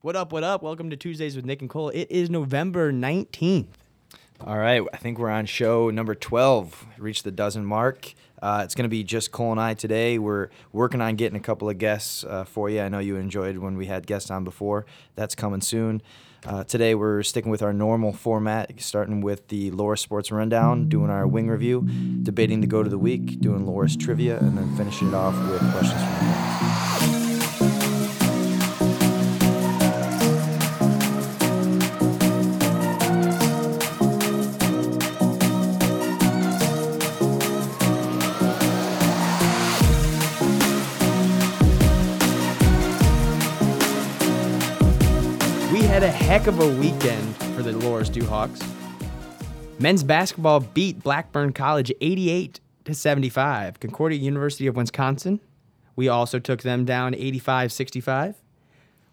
What up, what up? Welcome to Tuesdays with Nick and Cole. It is November 19th. All right, I think we're on show number 12. Reached the dozen mark. Uh, it's going to be just Cole and I today. We're working on getting a couple of guests uh, for you. I know you enjoyed when we had guests on before. That's coming soon. Uh, today we're sticking with our normal format, starting with the Loras Sports Rundown, doing our wing review, debating the GOAT of the week, doing Loras trivia, and then finishing it off with questions from heck of a weekend for the Loras Duhawks. Men's basketball beat Blackburn College 88 to 75. Concordia University of Wisconsin, we also took them down 85 65.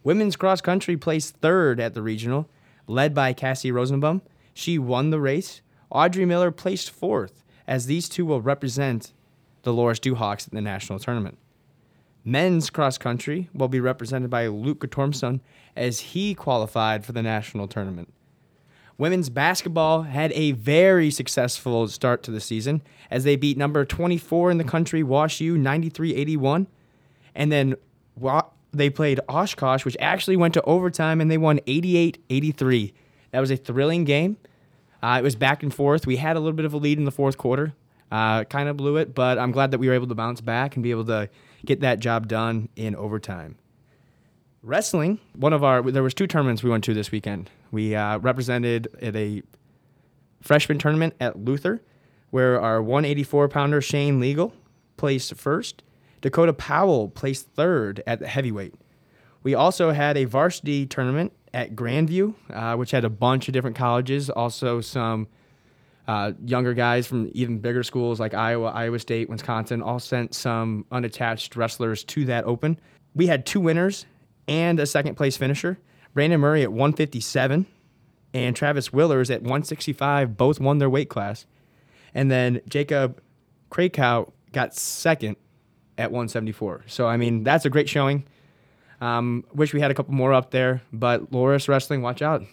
Women's cross country placed third at the regional, led by Cassie Rosenbaum. She won the race. Audrey Miller placed fourth, as these two will represent the Loras Duhawks in the national tournament. Men's cross country will be represented by Luke Tormson as he qualified for the national tournament. Women's basketball had a very successful start to the season as they beat number 24 in the country, Wash U, 93 81. And then they played Oshkosh, which actually went to overtime and they won 88 83. That was a thrilling game. Uh, it was back and forth. We had a little bit of a lead in the fourth quarter. Uh, kind of blew it, but I'm glad that we were able to bounce back and be able to get that job done in overtime. Wrestling, one of our there was two tournaments we went to this weekend. We uh, represented at a freshman tournament at Luther, where our 184 pounder Shane Legal placed first. Dakota Powell placed third at the heavyweight. We also had a varsity tournament at Grandview, uh, which had a bunch of different colleges, also some uh, younger guys from even bigger schools like Iowa, Iowa State, Wisconsin, all sent some unattached wrestlers to that open. We had two winners and a second place finisher. Brandon Murray at 157 and Travis Willers at 165 both won their weight class. And then Jacob Krakow got second at 174. So, I mean, that's a great showing. Um, wish we had a couple more up there, but Loras Wrestling, watch out.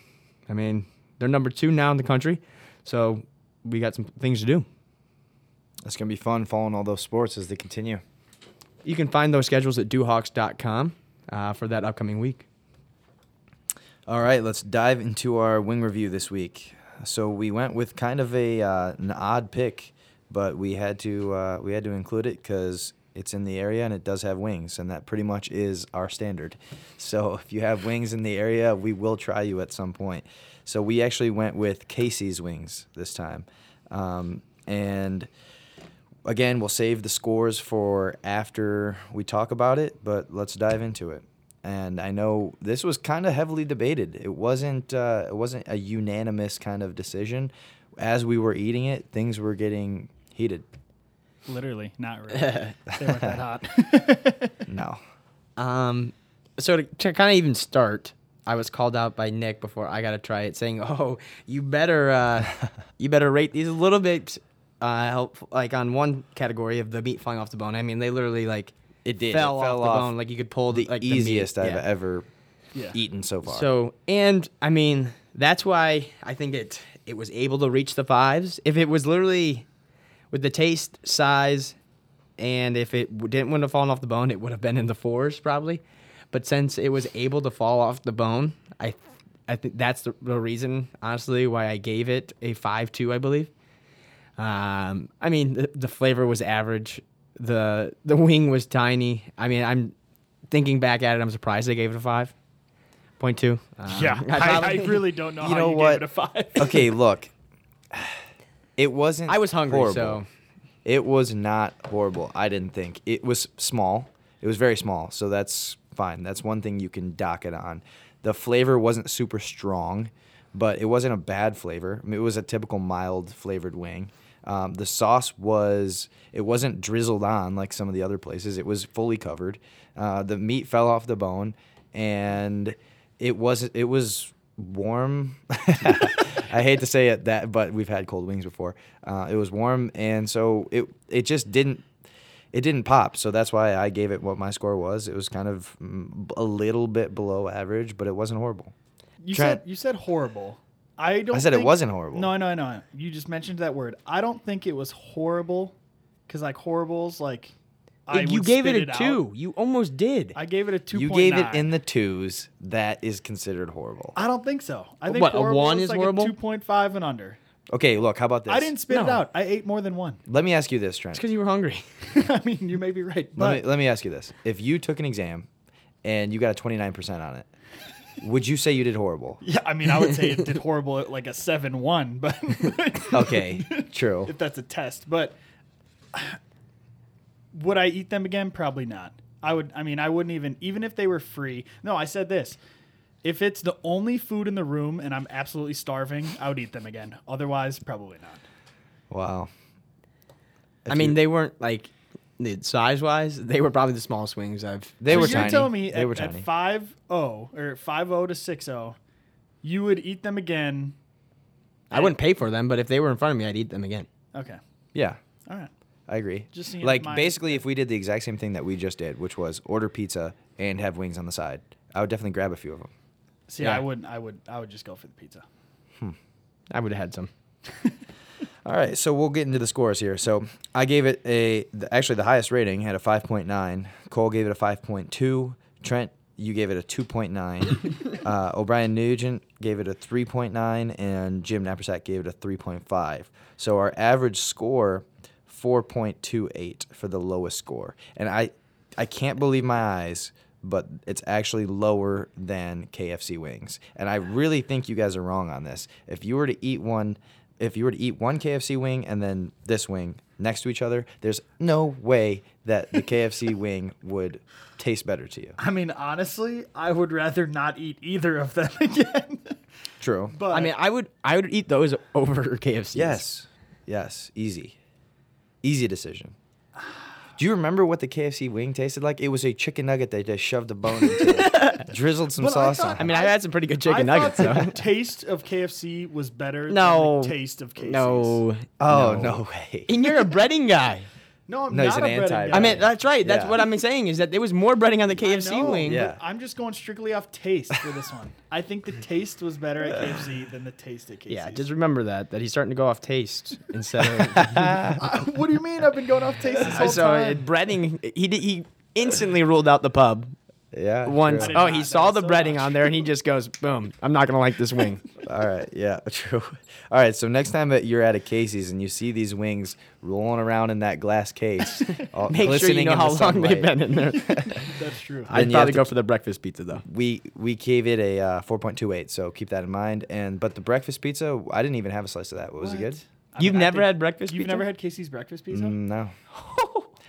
I mean, they're number two now in the country. So, we got some things to do. It's going to be fun following all those sports as they continue. You can find those schedules at duhawks.com uh, for that upcoming week. All right, let's dive into our wing review this week. So we went with kind of a uh, an odd pick, but we had to uh, we had to include it because it's in the area and it does have wings, and that pretty much is our standard. So if you have wings in the area, we will try you at some point. So we actually went with Casey's wings this time, um, and again, we'll save the scores for after we talk about it, but let's dive into it. And I know this was kind of heavily debated. It wasn't uh, it wasn't a unanimous kind of decision. As we were eating it, things were getting heated. Literally, not really. they weren't that hot. No. Um, so to, to kind of even start, I was called out by Nick before I got to try it, saying, "Oh, you better, uh, you better rate these a little bit, uh, help like on one category of the meat flying off the bone. I mean, they literally like It did. fell, it fell off, off the bone, like you could pull the like easiest the. I've Yeah. ever Yeah. eaten so far. So, and I mean, that's why I think it it was able to reach the fives. If it was literally with the taste, size, and if it w- didn't want to fall off the bone, it would have been in the fours probably. But since it was able to fall off the bone, I th- I think that's the, the reason, honestly, why I gave it a five two. I believe. Um, I mean, the, the flavor was average. the The wing was tiny. I mean, I'm thinking back at it. I'm surprised they gave it a five point two. Um, yeah, I, probably- I really don't know You how know you what? gave it a five. okay, look. It wasn't. I was hungry, horrible. so It was not horrible. I didn't think it was small. It was very small, so that's fine. That's one thing you can dock it on. The flavor wasn't super strong, but it wasn't a bad flavor. I mean, it was a typical mild flavored wing. Um, the sauce was it wasn't drizzled on like some of the other places. It was fully covered. Uh, the meat fell off the bone, and it was it was warm. I hate to say it that, but we've had cold wings before. Uh, it was warm, and so it it just didn't it didn't pop. So that's why I gave it what my score was. It was kind of mm, a little bit below average, but it wasn't horrible. You Trent. said you said horrible. I don't. I said it wasn't horrible. No, no, no. You just mentioned that word. I don't think it was horrible, because like horrible's like. I you would gave spit it a out. two. You almost did. I gave it a two. You gave it in the twos. That is considered horrible. I don't think so. I think What, a one is is like horrible? a two point five and under. Okay, look, how about this? I didn't spit it out. I ate more than one. Let me ask you this, Trent. It's because you were hungry. I mean, you may be right, Let but me, let me ask you this. If you took an exam and you got a 29% on it, would you say you did horrible? yeah, I mean, I would say it did horrible at like a seven one, but Okay, true. if that's a test. But would I eat them again? Probably not. I would. I mean, I wouldn't even even if they were free. No, I said this. If it's the only food in the room and I'm absolutely starving, I would eat them again. Otherwise, probably not. Wow. I mean, they weren't like size wise. They were probably the smallest wings I've. They so were you're tiny. telling me They at, were at tiny. 5 0 or 5 0 to 6 0, you would eat them again. I wouldn't pay for them, but if they were in front of me, I'd eat them again. Okay. Yeah, All right. I agree. Just like basically, if we did the exact same thing that we just did, which was order pizza and have wings on the side, I would definitely grab a few of them. See, Yeah. I wouldn't. I would. I would just go for the pizza. Hmm. I would have had some. All right, so we'll get into the scores here. So I gave it a the, actually the highest rating had a 5.9. Cole gave it a 5.2. Trent, you gave it a 2.9. uh, O'Brien Nugent gave it a 3.9, and Jim Nappersack gave it a 3.5. So our average score 4.28 for the lowest score, and I I can't believe my eyes. But it's actually lower than KFC wings, and I really think you guys are wrong on this. If you were to eat one if you were to eat one KFC wing and then this wing next to each other, there's no way that the KFC wing would taste better to you. I mean, honestly, I would rather not eat either of them again. True. but I mean, I would I would eat those over KFC. Yes. Yes. Easy. Easy decision. Do you remember what the KFC wing tasted like? It was a chicken nugget they just shoved a bone into, it, drizzled some But I sauce thought- on. I mean, I had some pretty good chicken I nuggets. thought though. the taste of KFC was better No. than the taste of KFC. No. oh no way! And you're a breading guy. No, I'm No, he's not an a anti- guy. I mean, that's right. That's Yeah. what I'm saying is that there was more breading on the I KFC know, wing. Yeah. I'm just going strictly off taste for this one. I think the taste was better at KFC than the taste at KFC. Yeah, just remember that that he's starting to go off taste instead of Uh, what do you mean? I've been going off taste this whole so time. it, breading. He did, he instantly ruled out the pub Yeah. once. true. Oh, he saw the so breading much. on there and he just goes, boom. I'm not gonna like this wing. All right, yeah, true. All right, so next time that you're at a Casey's and you see these wings rolling around in that glass case, all Make sure you know how the long they've been in there. That's true. I'd probably to, go for the breakfast pizza though. we we gave it a uh, 4.28, so keep that in mind. And but the breakfast pizza, I didn't even have a slice of that. What was it good? I You've mean, never had breakfast You've pizza? never had Casey's breakfast pizza? Mm, no,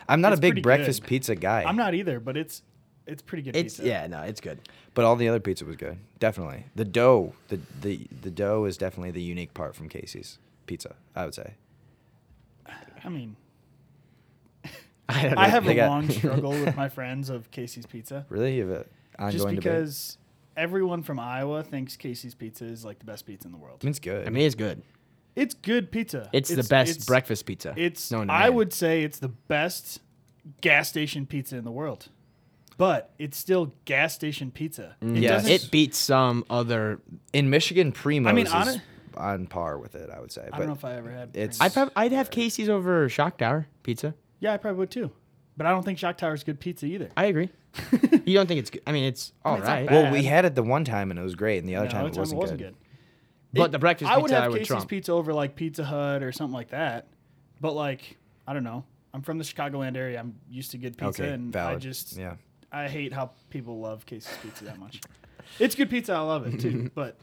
I'm not It's a big breakfast good. pizza guy. I'm not either, but it's it's pretty good It's pizza. yeah, no, it's good. but all the other pizza was good. Definitely, the dough, the the the dough is definitely the unique part from Casey's pizza. I would say. I mean, I, don't I have They a got- long struggle with my friends of Casey's Pizza. Really, you have a ongoing Just debate. because everyone from Iowa thinks Casey's Pizza is like the best pizza in the world. I mean, it's good. I mean, it's good. It's good pizza. It's, the best it's- breakfast pizza. It's known to I man. would say it's the best gas station pizza in the world. But it's still gas station pizza. It mm, Yes. It beats some other. in Michigan, Primo's I mean, is hon- on par with it. I would say. I but don't know if I ever had. it's- I'd prob- I'd have Casey's over Shock Tower pizza. yeah, I probably would too. But I don't think Shock Tower is good pizza either. I agree. you don't think it's good? I mean, it's all mean, it's right. Well, we had it the one time and it was great, and the other No, time the it wasn't, good. But It- the breakfast I would pizza have I would Casey's trump. Pizza over like Pizza Hut or something like that. But like, I don't know. I'm from the Chicagoland area. I'm used to good pizza, Okay, and I just yeah. I hate how people love Casey's Pizza that much. It's good pizza. I love it too. but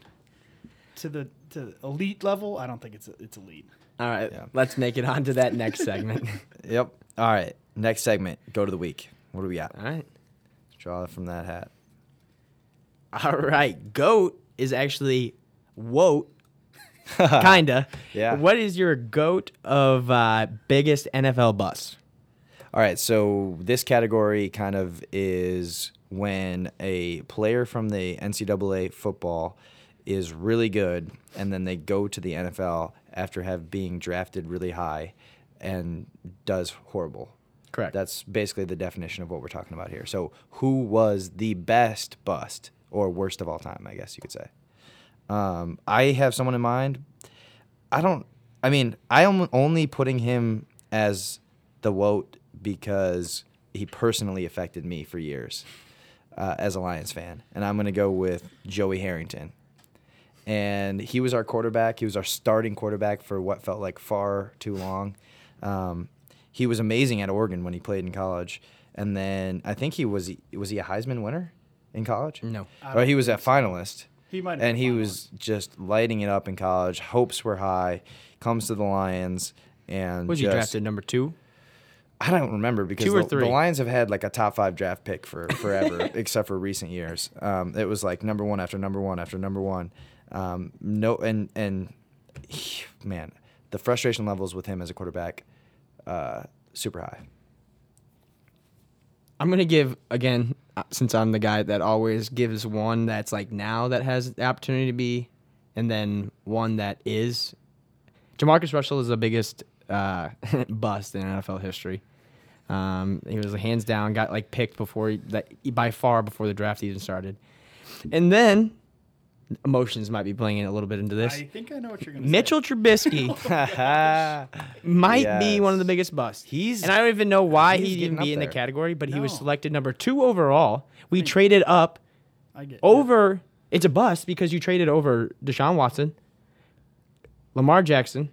to the to elite level, I don't think it's it's elite. All right, Yeah. let's make it on to that next segment. Yep. All right. Next segment. GOAT of the week. What do we got? all right. Draw from that hat. All right. Goat is actually woat. Kinda. Yeah. What is your goat of uh, biggest NFL bus? All right. So this category kind of is when a player from the NCAA football is really good, and then they go to the NFL after have being drafted really high, and does horrible. Correct. That's basically the definition of what we're talking about here. So, who was the best bust or worst of all time? I guess you could say. Um, I have someone in mind. I don't. I mean, I am only putting him as the woat because he personally affected me for years uh, as a Lions fan, and I'm going to go with Joey Harrington. And he was our quarterback. He was our starting quarterback for what felt like far too long. Um, he was amazing at Oregon when he played in college, and then I think he was was he a Heisman winner in college? No. I Or he was a finalist He might. have and he finalist. was just lighting it up in college. Hopes were high. Comes to the Lions and Was he just, drafted number two? I don't remember because Two or the, three? the Lions have had like a top five draft pick for forever, except for recent years. Um, it was like number one after number one after number one. Um, no, and and man, the frustration levels with him as a quarterback, uh, super high. I'm gonna give again, uh, since I'm the guy that always gives one that's like now that has the opportunity to be, and then one that is. JaMarcus Russell is the biggest uh, bust in NFL history. Um, he was hands down got like picked before he, that by far before the draft even started, and then emotions might be playing in a little bit into this. I think I know what you're gonna Mitchell say. Trubisky might be one of the biggest busts. He's- and I don't even know why he'd even be up in the category, but he was selected number two overall. We traded up I get over. It's a bust because you traded over Deshaun Watson, Lamar Jackson,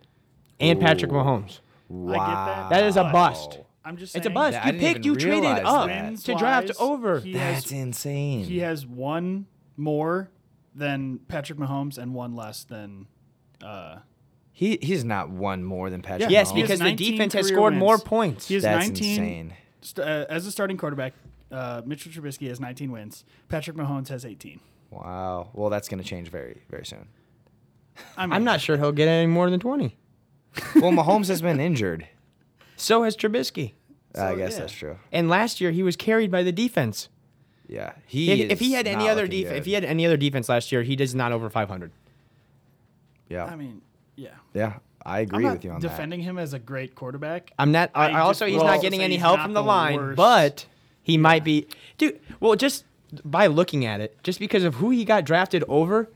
and Patrick Ooh. Mahomes. Wow, That is a bust. I'm just. It's a saying, bust. I you didn't picked. even You traded realize up that. to draft Wins-wise, over. He That's has, insane. he has one more than Patrick Mahomes and one less than. Uh, He he's not one more than Patrick. yes, Mahomes. He has because the 19 defense has career scored wins. more points. He has that's 19 insane. st- uh, as a starting quarterback. Uh, Mitchell Trubisky has 19 wins. Patrick Mahomes has 18. Wow. Well, that's going to change very very soon. I mean, I'm not sure he'll get any more than 20. Well, Mahomes has been injured. So has Trubisky. I guess yeah. that's true. And last year he was carried by the defense. Yeah, he. If, is if he had any other looking defense, good. if he had any other defense last year, he does not over 500. yeah, I mean, yeah. yeah, I agree I'm not with you on that. defending him as a great quarterback. I'm not. I, I I also just he's will not getting any help from the the line, worst. but he might be, dude. Well, just by looking at it, just because of who he got drafted over,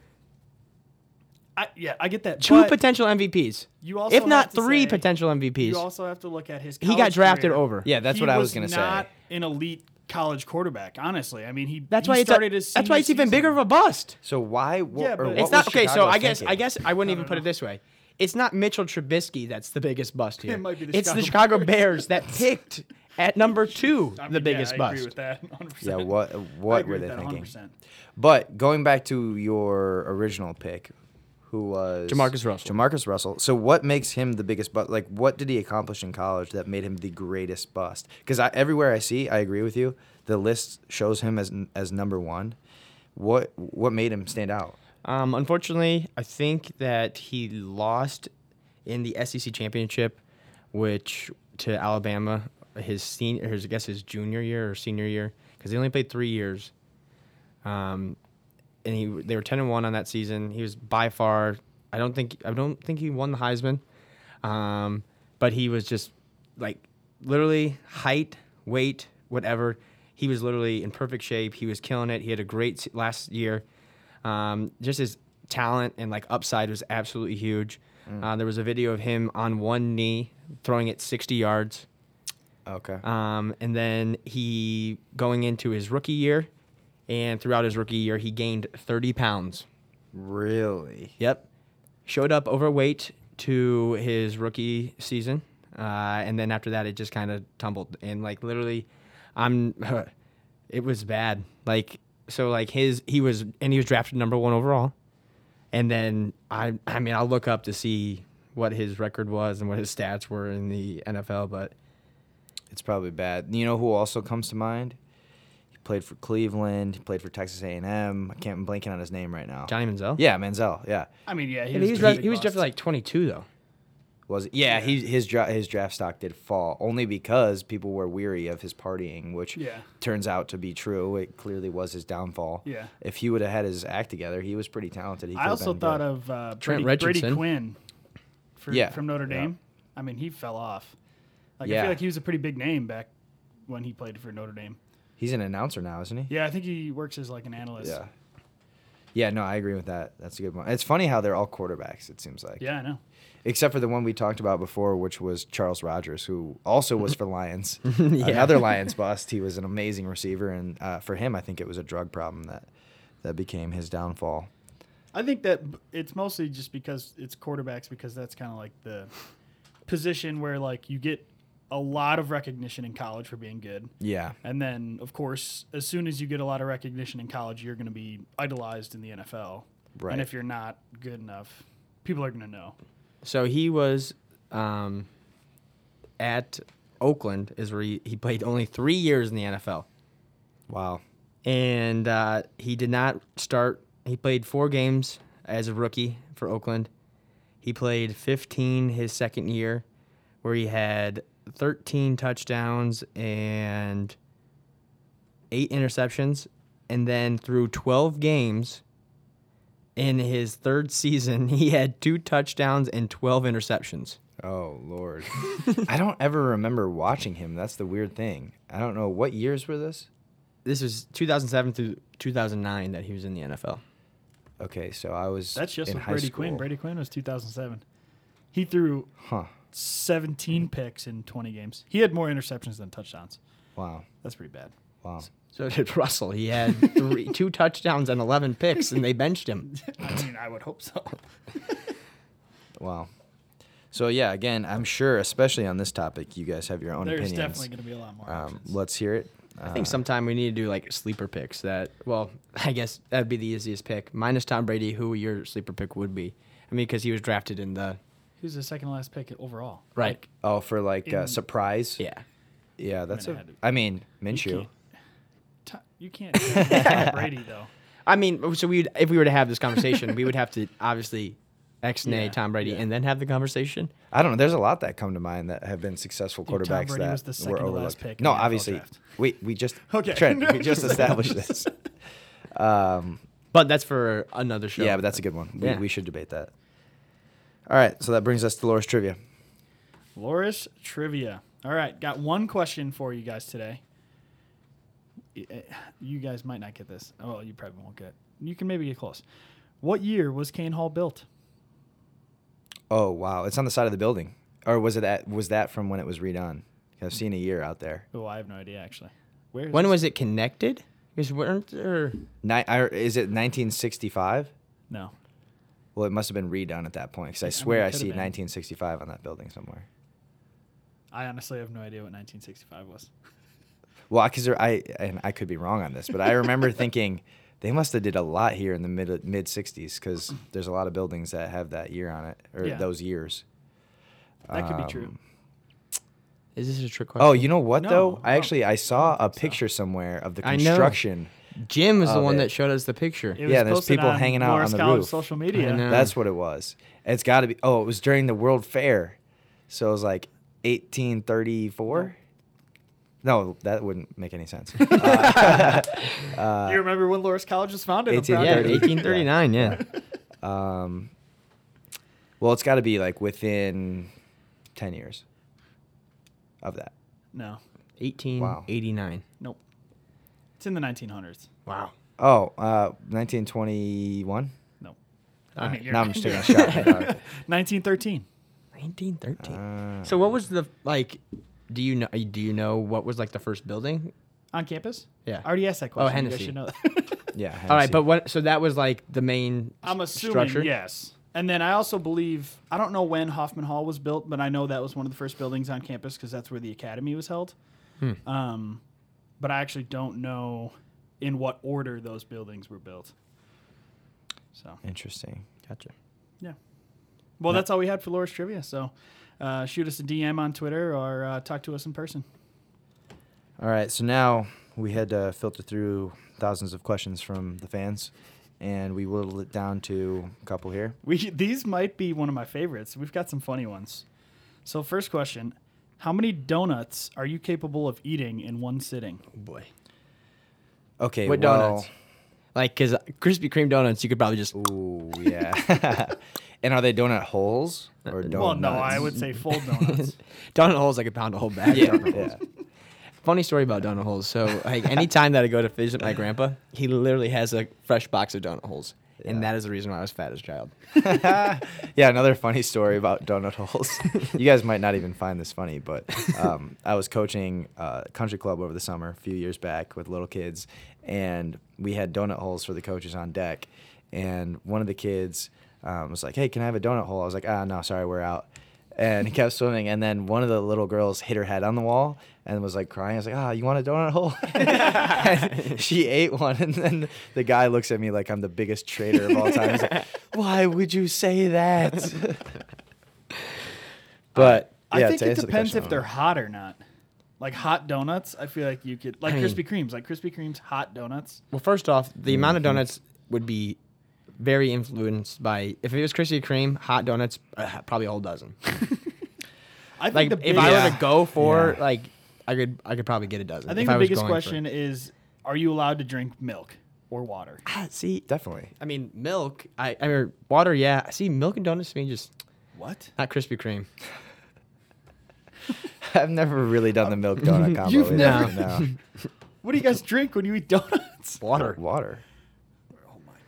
I, yeah, I get that. two but potential MVPs, You also if not three say- potential MVPs. You also have to look at his. He got drafted career. over. Yeah, that's He what I was going to say. not say. an elite college quarterback. Honestly, I mean, he. That's he why it's a, his. that's why senior it's even bigger of a bust. So why? wh- Yeah, or but- what It's not okay. So I guess thinking? I guess I wouldn't even don't put it this way. It's not Mitchell Trubisky that's the biggest bust here. It might be the it's the Chicago Chicago Bears that picked at number two I mean, the biggest yeah, I bust. agree with that. 100%. Yeah, what what were they thinking? 100%. But going back to your original pick, who was JaMarcus Russell. JaMarcus Russell. So what makes him the biggest bust? Like, what did he accomplish in college that made him the greatest bust? Because I, everywhere I see, I agree with you. The list shows him as as number one. What what made him stand out? Um, unfortunately, I think that he lost in the SEC championship, which to Alabama, his senior, his I guess his junior year or senior year, because he only played three years. Um, and he they were ten and one on that season. He was by far, I don't think I don't think he won the Heisman, um, but he was just like literally height, weight, whatever. He was literally in perfect shape. He was killing it. He had a great last year. Um, just his talent and like upside was absolutely huge. Uh, there was a video of him on one knee throwing it 60 yards. Okay. Um, and then he going into his rookie year, and throughout his rookie year, he gained 30 pounds. really? Yep. Showed up overweight to his rookie season. Uh, and then after that, it just kind of tumbled. And like literally, I'm, it was bad. Like, so like his, he was, and he was drafted number one overall. And then I, I mean, I'll look up to see what his record was and what his stats were in the NFL, but It's probably bad. You know who also comes to mind? He played for Cleveland. He played for Texas A&M. I can't. I'm blanking on his name right now. Johnny Manziel. Yeah, Manziel. Yeah. I mean, yeah, he Yeah, was, he was, a drafted, he was drafted like 22 though. Was it? Yeah, Yeah. he his dra- his draft stock did fall only because people were weary of his partying, which Yeah. turns out to be true. It clearly was his downfall. Yeah. If he would have had his act together, he was pretty talented. He I could've also been thought good. of uh, Trent Brady, Brady Richardson. Quinn for, Yeah, from Notre yeah. Dame. I mean, he fell off. Like I feel like he was a pretty big name back when he played for Notre Dame. He's an announcer now, isn't he? Yeah, I think he works as like an analyst. Yeah. Yeah, no, I agree with that. That's a good one. It's funny how they're all quarterbacks, it seems like. Yeah, I know. Except for the one we talked about before, which was Charles Rogers, who also was for Lions. Yeah. Another Lions bust. He was an amazing receiver, and uh, for him, I think it was a drug problem that that became his downfall. I think that it's mostly just because it's quarterbacks because that's kind of like the position where like you get a lot of recognition in college for being good. Yeah, And then, of course, as soon as you get a lot of recognition in college, you're going to be idolized in the NFL. Right. And if you're not good enough, people are going to know. So he was um, at Oakland, is where he, he played only three years in the NFL. wow. and uh, he did not start. He played four games as a rookie for Oakland. He played 15 his second year, where he had 13 touchdowns and eight interceptions, and then through 12 games. In his third season, he had two touchdowns and 12 interceptions. Oh Lord, I don't ever remember watching him. That's the weird thing. I don't know what years were this. This was 2007 through 2009 that he was in the NFL. Okay, so I was. That's just in with high Brady school. Quinn. Brady Quinn was 2007. He threw Huh. 17 picks in 20 games. He had more interceptions than touchdowns. Wow. That's pretty bad. Wow. So did Russell. He had three, two touchdowns and 11 picks, and they benched him. I mean, I would hope so. Wow. So yeah, again, I'm sure, especially on this topic, you guys have your own opinions. There's opinions. definitely going to be a lot more. Um, let's hear it. I think Uh, sometime we need to do like sleeper picks. That well, I guess that'd be the easiest pick. Minus Tom Brady, who your sleeper pick would be. I mean, because he was drafted in the Who's the second to last pick overall? right. Like, Oh, for like uh, surprise. Yeah. Yeah, that's mean, a. I had to- I mean, you Minshew. can't- T- You can't. Tom Brady though. I mean, so we if we were to have this conversation, we would have to obviously ex nay Yeah, Tom Brady yeah. and then have the conversation. I don't know. There's a lot that come to mind that have been successful Dude, Tom quarterbacks Brady that was the were second to last overlooked. pick no, obviously, draft. we we just Okay. Trent, we just established this. Um, But that's for another show. yeah, but that's a good one. We, Yeah. we should debate that. All right, so that brings us to Loras trivia. Loras trivia. All right, got one question for you guys today. Eh, You guys might not get this. Oh, you probably won't get. It. You can maybe get close. What year was Keane Hall built? Oh wow, it's on the side of the building, or was it at, was that from when it was redone? I've seen a year out there. Oh, I have no idea actually. Where is when this? was it connected? Because weren't there? Ni- I, is it 1965? No. Well, it must have been redone at that point because I I mean, swear I see 1965 on that building somewhere. I honestly have no idea what 1965 was. Well, because I and I could be wrong on this, but I remember thinking they must have did a lot here in the mid mid 60s because there's a lot of buildings that have that year on it or Yeah. those years. That could be true. Um, Is this a trick question? Oh, you know what No, though? I actually I saw a think so. picture somewhere of the I know. construction. Jim was the one it. that showed us the picture. It Yeah, there's people on hanging out Loras on the College roof. social I media. know. That's what it was. It's got to be. Oh, it was during the World Fair, so it was like 1834. No, that wouldn't make any sense. Uh, uh, you remember when Loras College was founded? 18 yeah, 1839. Yeah. Um, well, it's got to be like within 10 years of that. No, 1889. nope. It's in the 1900s. Wow. Oh, uh, 1921? No. All right. you're- Now I'm just taking a shot. in 1913. 1913. Uh, so what was the like? Do you know? Do you know what was like the first building? On campus? Yeah. I already asked that Oh, question. You guys Hennessy. should know that. yeah. All right, Hennessy. but what? So that was like the main. I'm s- assuming structure? yes. And then I also believe I don't know when Hoffman Hall was built, but I know that was one of the first buildings on campus because that's where the academy was held. Hmm. Um, but I actually don't know in what order those buildings were built. So Interesting. Gotcha. yeah. Well, No. that's all we had for Loras trivia. So uh, shoot us a DM on Twitter or uh, talk to us in person. All right, so now we had to filter through thousands of questions from the fans, and we whittled it down to a couple here. We these might be one of my favorites. We've got some funny ones. So first question: How many donuts are you capable of eating in one sitting? Oh boy. Okay, What well, donuts? Like, cause uh, Krispy Kreme donuts, you could probably just. Ooh, yeah. And are they donut holes or donuts? Well, no, I would say full donuts. Donut holes like a pound a whole bag. of Yeah, donut yeah. Funny story about donut holes. So like anytime that I go to visit my grandpa, he literally has a fresh box of donut holes. And Yeah. that is the reason why I was fat as a child. yeah, another funny story about donut holes. you guys might not even find this funny, but um, I was coaching a country club over the summer a few years back with little kids, and we had donut holes for the coaches on deck. And one of the kids um, was like, "Hey, can I have a donut hole?" I was like, "Ah, no, sorry, we're out." And he kept swimming, and then one of the little girls hit her head on the wall and was like crying. I was like, "Ah, you want a donut hole?" She ate one, and then the guy looks at me like I'm the biggest traitor of all time. He's like, "Why would you say that?" but I yeah, think it answer the depends if they're hot or not. Like hot donuts, I feel like you could like I mean- Krispy Kremes, like Krispy Kremes hot donuts. Well, first off, the amount Mm-hmm. of donuts would be very influenced by if it was Krispy Kreme, hot donuts, uh, probably a whole dozen. I think Like the if I were to go for Yeah. like, I could I could probably get a dozen. I think if the was biggest going for- question is are you allowed to drink milk or water? Ah, see, definitely. I mean milk. I I mean water. Yeah, I see, milk and donuts to me just What? not Krispy Kreme. I've never really done the milk donut combo. You've either, never- no. What do you guys drink when you eat donuts? Water. water, my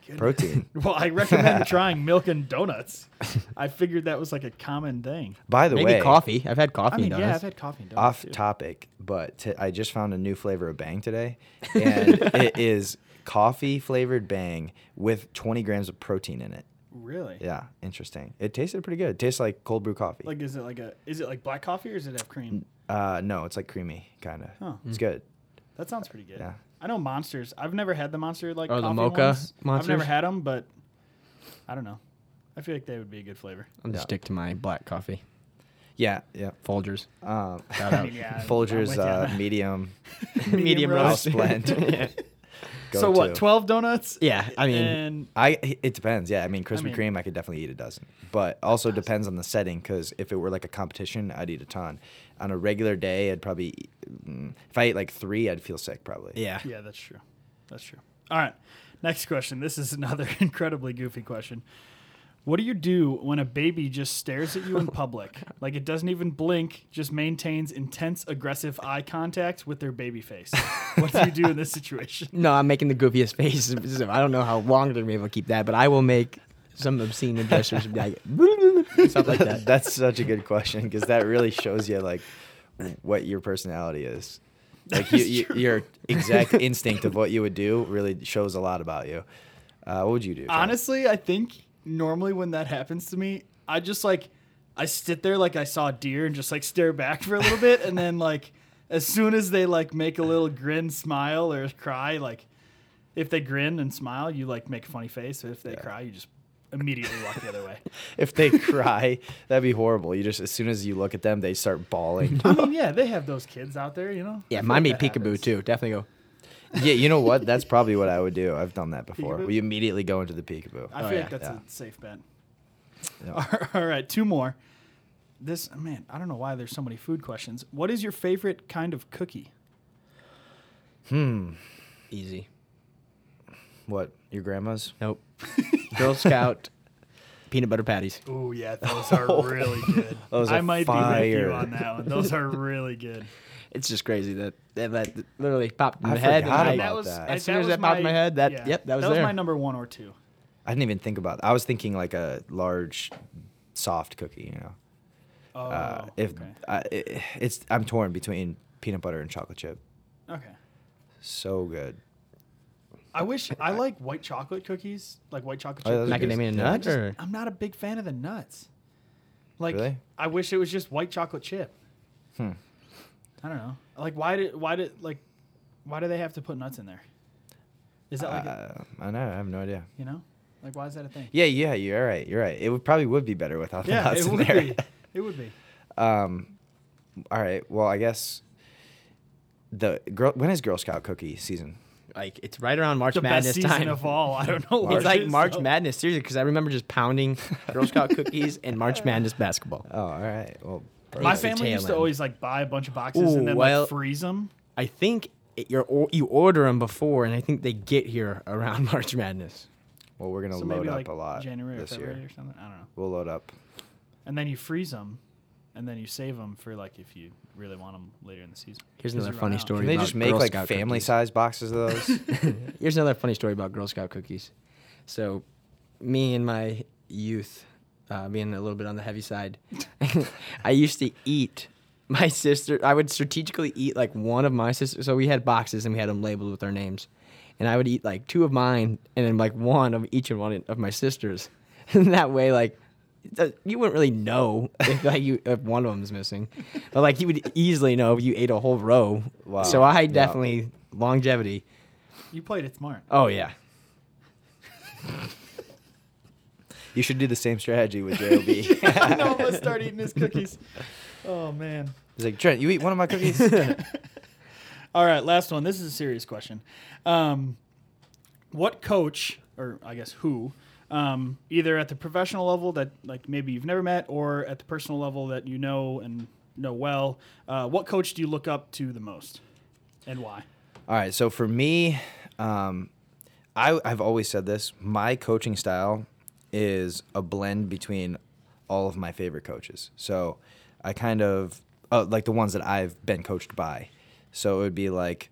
goodness. protein. Well, I recommend trying milk and donuts. I figured that was like a common thing. By the Maybe way, coffee. I've had coffee I mean, and yeah, donuts. I've had coffee and donuts. off too. topic, but t- I just found a new flavor of Bang today, and it is coffee flavored Bang with 20 grams of protein in it. Really? Yeah, interesting. It tasted pretty good. It tastes like cold brew coffee. Like, is it like a? Is it like black coffee or does it have cream? uh, no, it's like creamy, kind of. Huh. It's good. That sounds pretty good. Yeah. I know monsters. I've never had the monster like Oh, the coffee mocha ones. I've never Monsters? had them, but I don't know. I feel like they would be a good flavor. I'll just Yeah. stick to my black coffee. Yeah, yeah. Folgers. Um, Shout I out. mean, yeah, I'm Folgers with ya. uh, medium Medium house roast. blend. Yeah. so what? go-to. Twelve donuts? Yeah, I mean, and I it depends. Yeah, I mean Krispy mean- Kreme, I could definitely eat a dozen, but also depends on the setting. Because if it were like a competition, I'd eat a ton. On a regular day, I'd probably mm, if I ate like three, I'd feel sick probably. yeah. yeah, that's true. That's true. All right. Next question. This is another incredibly goofy question. What do you do when a baby just stares at you in public? Like it doesn't even blink, just maintains intense aggressive eye contact with their baby face. What do you do in this situation? No, I'm making the goofiest face. I don't know how long they're gonna be able to keep that, but I will make some obscene gestures, like stuff like that. That's such a good question because that really shows you like what your personality is. Like you, you, your exact instinct of what you would do really shows a lot about you. Uh, what would you do? Honestly, I think normally when that happens to me, I just like I sit there like I saw a deer and just like stare back for a little bit and then like as soon as they like make a little grin, smile or cry, like if they grin and smile, you like make a funny face. If they cry, you just immediately walk the other way. if they cry, that'd be horrible. You just as soon as you look at them, they start bawling. I mean, yeah, they have those kids out there, you know. Yeah, I feel mine be like that peekaboo happens. too. Definitely go. Yeah, you know what? That's probably what I would do. I've done that before. Peekaboo? We immediately go into the peekaboo. I Oh, feel yeah. like that's Yeah. a safe bet. Yeah. All right, two more. This man, I don't know why there's so many food questions. What is your favorite kind of cookie? Hmm. Easy. What? Your grandma's? Nope. Girl Scout peanut butter patties. Oh yeah, those are really good. Those I are might be with you on that one. Those are really good. It's just crazy that that, that literally popped in I my head. forgot and about I- that was that. As soon that as that popped in my head, that- yep, that was there. my number one or two. I didn't even think about. That. I was thinking like a large, soft cookie. You know. Oh, uh, if okay. I, it, it's, I'm torn between peanut butter and chocolate chip. okay. So good. I wish I like white chocolate cookies, like white chocolate Oh, chip those are cookies. Macadamia Yeah. I nut just- or I'm not a big fan of the nuts. Like, Really? I wish it was just white chocolate chip. Hmm. I don't know. Like, why did why did like why do they have to put nuts in there? Is that like a, Uh, I know. I have no idea. you know, like why is that a thing? Yeah, yeah, you're right. You're right. It would probably would be better without the Yeah, nuts it in would there. be. It would be. Um, all right. Well, I guess the girl. When is Girl Scout cookie season? like it's right around March The best Madness season time. of all. I don't know. what It's like March though. Madness, seriously, because I remember just pounding Girl Scout cookies and March Madness basketball. Oh, all right. Well, My family used to end. always like buy a bunch of boxes Ooh, and then well- like freeze them. I think it, you're, or- you order them before, and I think they get here around March Madness. Well, we're gonna So load up like a lot January or this February year. or something. I don't know. We'll load up. And then you freeze them, and then you save them for like if you really want them later in the season. Here's another funny out. story. Can they about just make Girl like Scout family cookies. size boxes of those? Here's another funny story about Girl Scout cookies. So, me and my youth, uh, being a little bit on the heavy side, I used to eat my sister. I would strategically eat like one of my sisters. So we had boxes and we had them labeled with our names, and I would eat like two of mine and then like one of each and one of my sisters. And that way, like. You wouldn't really know if like you if one of them them's missing, but like you would easily know if you ate a whole row. Wow. So I Yeah. definitely longevity. You played it smart. Oh yeah, you should do the same strategy with JOB. I know I'm gonna start eating his cookies. Oh man. He's like, Trent, you eat one of my cookies? All right, last one. This is a serious question. Um, what coach, or I guess who, um, either at the professional level that like maybe you've never met, or at the personal level that you know and know well, uh, what coach do you look up to the most, and why? All right, so for me, um, I, I've always said this. My coaching style is a blend between all of my favorite coaches. So I kind of uh, like the ones that I've been coached by. So it would be like,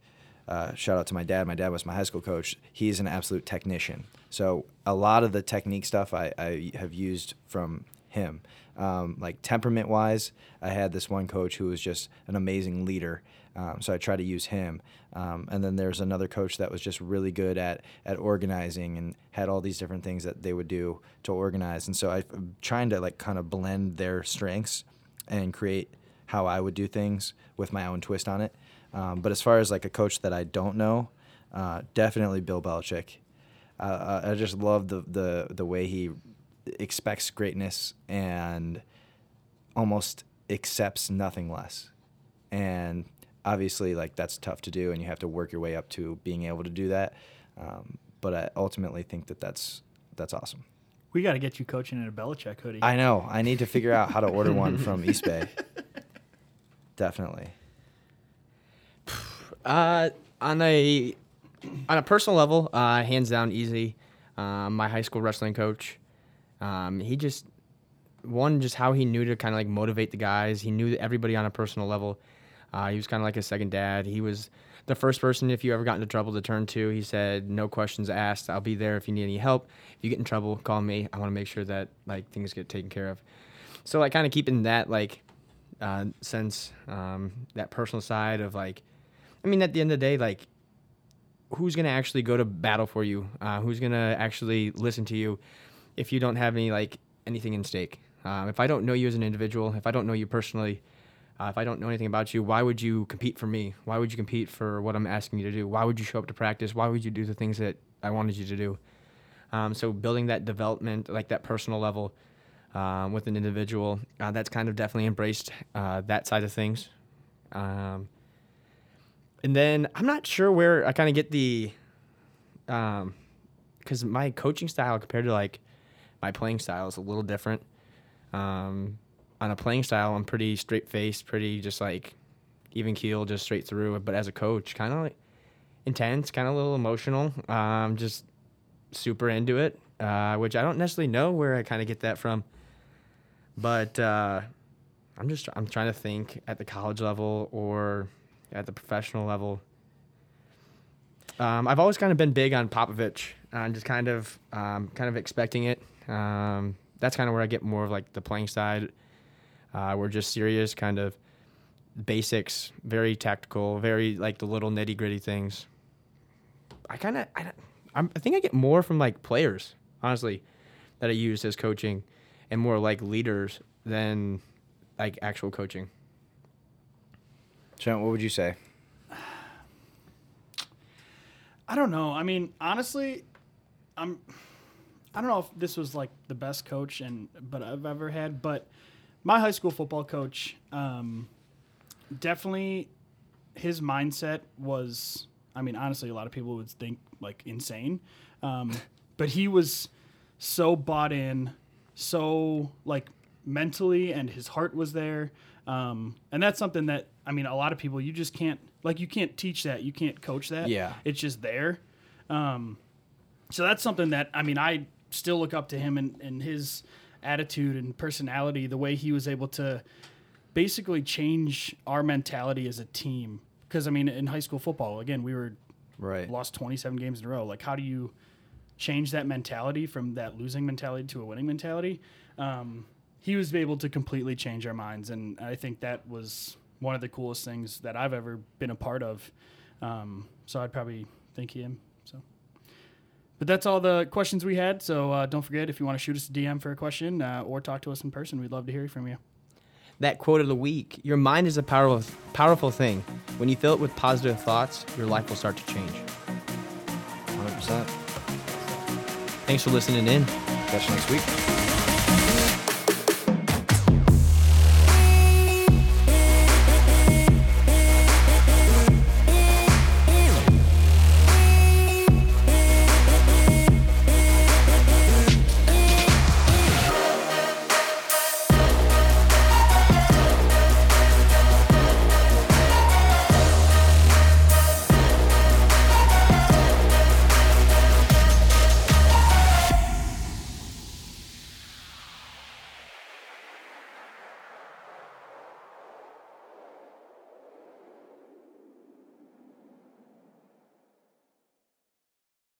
uh, shout out to my dad. My dad was my high school coach. He's an absolute technician. So a lot of the technique stuff I, I have used from him. Um, like temperament wise, I had this one coach who was just an amazing leader. Um, so I try to use him. Um, and then there's another coach that was just really good at at organizing and had all these different things that they would do to organize. And so I'm trying to like kind of blend their strengths and create how I would do things with my own twist on it. Um, but as far as like a coach that I don't know, uh, definitely Bill Belichick. Uh, I just love the, the the way he expects greatness and almost accepts nothing less. And obviously, like that's tough to do, and you have to work your way up to being able to do that. Um, but I ultimately think that that's that's awesome. We got to get you coaching in a Belichick hoodie. I know. I need to figure out how to order one from Eastbay. Definitely. Uh, on a on a personal level, uh, hands down, easy. Um, my high school wrestling coach, um, he just one just how he knew to kind of like motivate the guys. He knew everybody on a personal level. Uh, he was kind of like a second dad. He was the first person if you ever got into trouble to turn to. He said, "No questions asked. I'll be there if you need any help. If you get in trouble, call me. I want to make sure that like things get taken care of." So like kind of keeping that like uh, sense, um, that personal side of like, I mean, at the end of the day, like, who's gonna actually go to battle for you? Uh, who's gonna actually listen to you if you don't have any like anything in stake? Um, if I don't know you as an individual, if I don't know you personally, uh, if I don't know anything about you, why would you compete for me? Why would you compete for what I'm asking you to do? Why would you show up to practice? Why would you do the things that I wanted you to do? Um, so building that development, like that personal level um, with an individual, uh, that's kind of definitely embraced uh, that side of things. Um, and then I'm not sure where I kind of get the, um, because my coaching style compared to like my playing style is a little different. Um, on a playing style, I'm pretty straight faced, pretty just like even keel, just straight through. But as a coach, kind of like intense, kind of a little emotional. Um, just super into it, uh, which I don't necessarily know where I kind of get that from. But uh, I'm just I'm trying to think at the college level or at the professional level. Um, I've always kind of been big on Popovich and just kind of um, kind of expecting it. Um, that's kind of where I get more of like the playing side. Uh, we're just serious, kind of basics, very tactical, very like the little nitty gritty things. I kind of I, I'm, I think I get more from like players, honestly, that I use as coaching, and more like leaders than like actual coaching. Trent, what would you say? I don't know. I mean, honestly, I'm. I don't know if this was like the best coach and but I've ever had, but my high school football coach, um, definitely, his mindset was. I mean, honestly, a lot of people would think like insane, um, but he was so bought in, so like mentally, and his heart was there, um, and that's something that I mean, a lot of people you just can't like you can't teach that, you can't coach that. Yeah. it's just there. Um, So that's something that I mean I still look up to him and, and his attitude and personality, the way he was able to basically change our mentality as a team. Because I mean, in high school football, again, we were Right. lost 27 games in a row. Like, how do you change that mentality from that losing mentality to a winning mentality? Um, he was able to completely change our minds, and I think that was one of the coolest things that I've ever been a part of. Um, so I'd probably thank him. So, but that's all the questions we had. So uh, don't forget if you want to shoot us a DM for a question uh, or talk to us in person, we'd love to hear from you. That quote of the week Your mind is a powerful, powerful thing. When you fill it with positive thoughts, your life will start to change. 100%. Thanks for listening in. Catch you next week.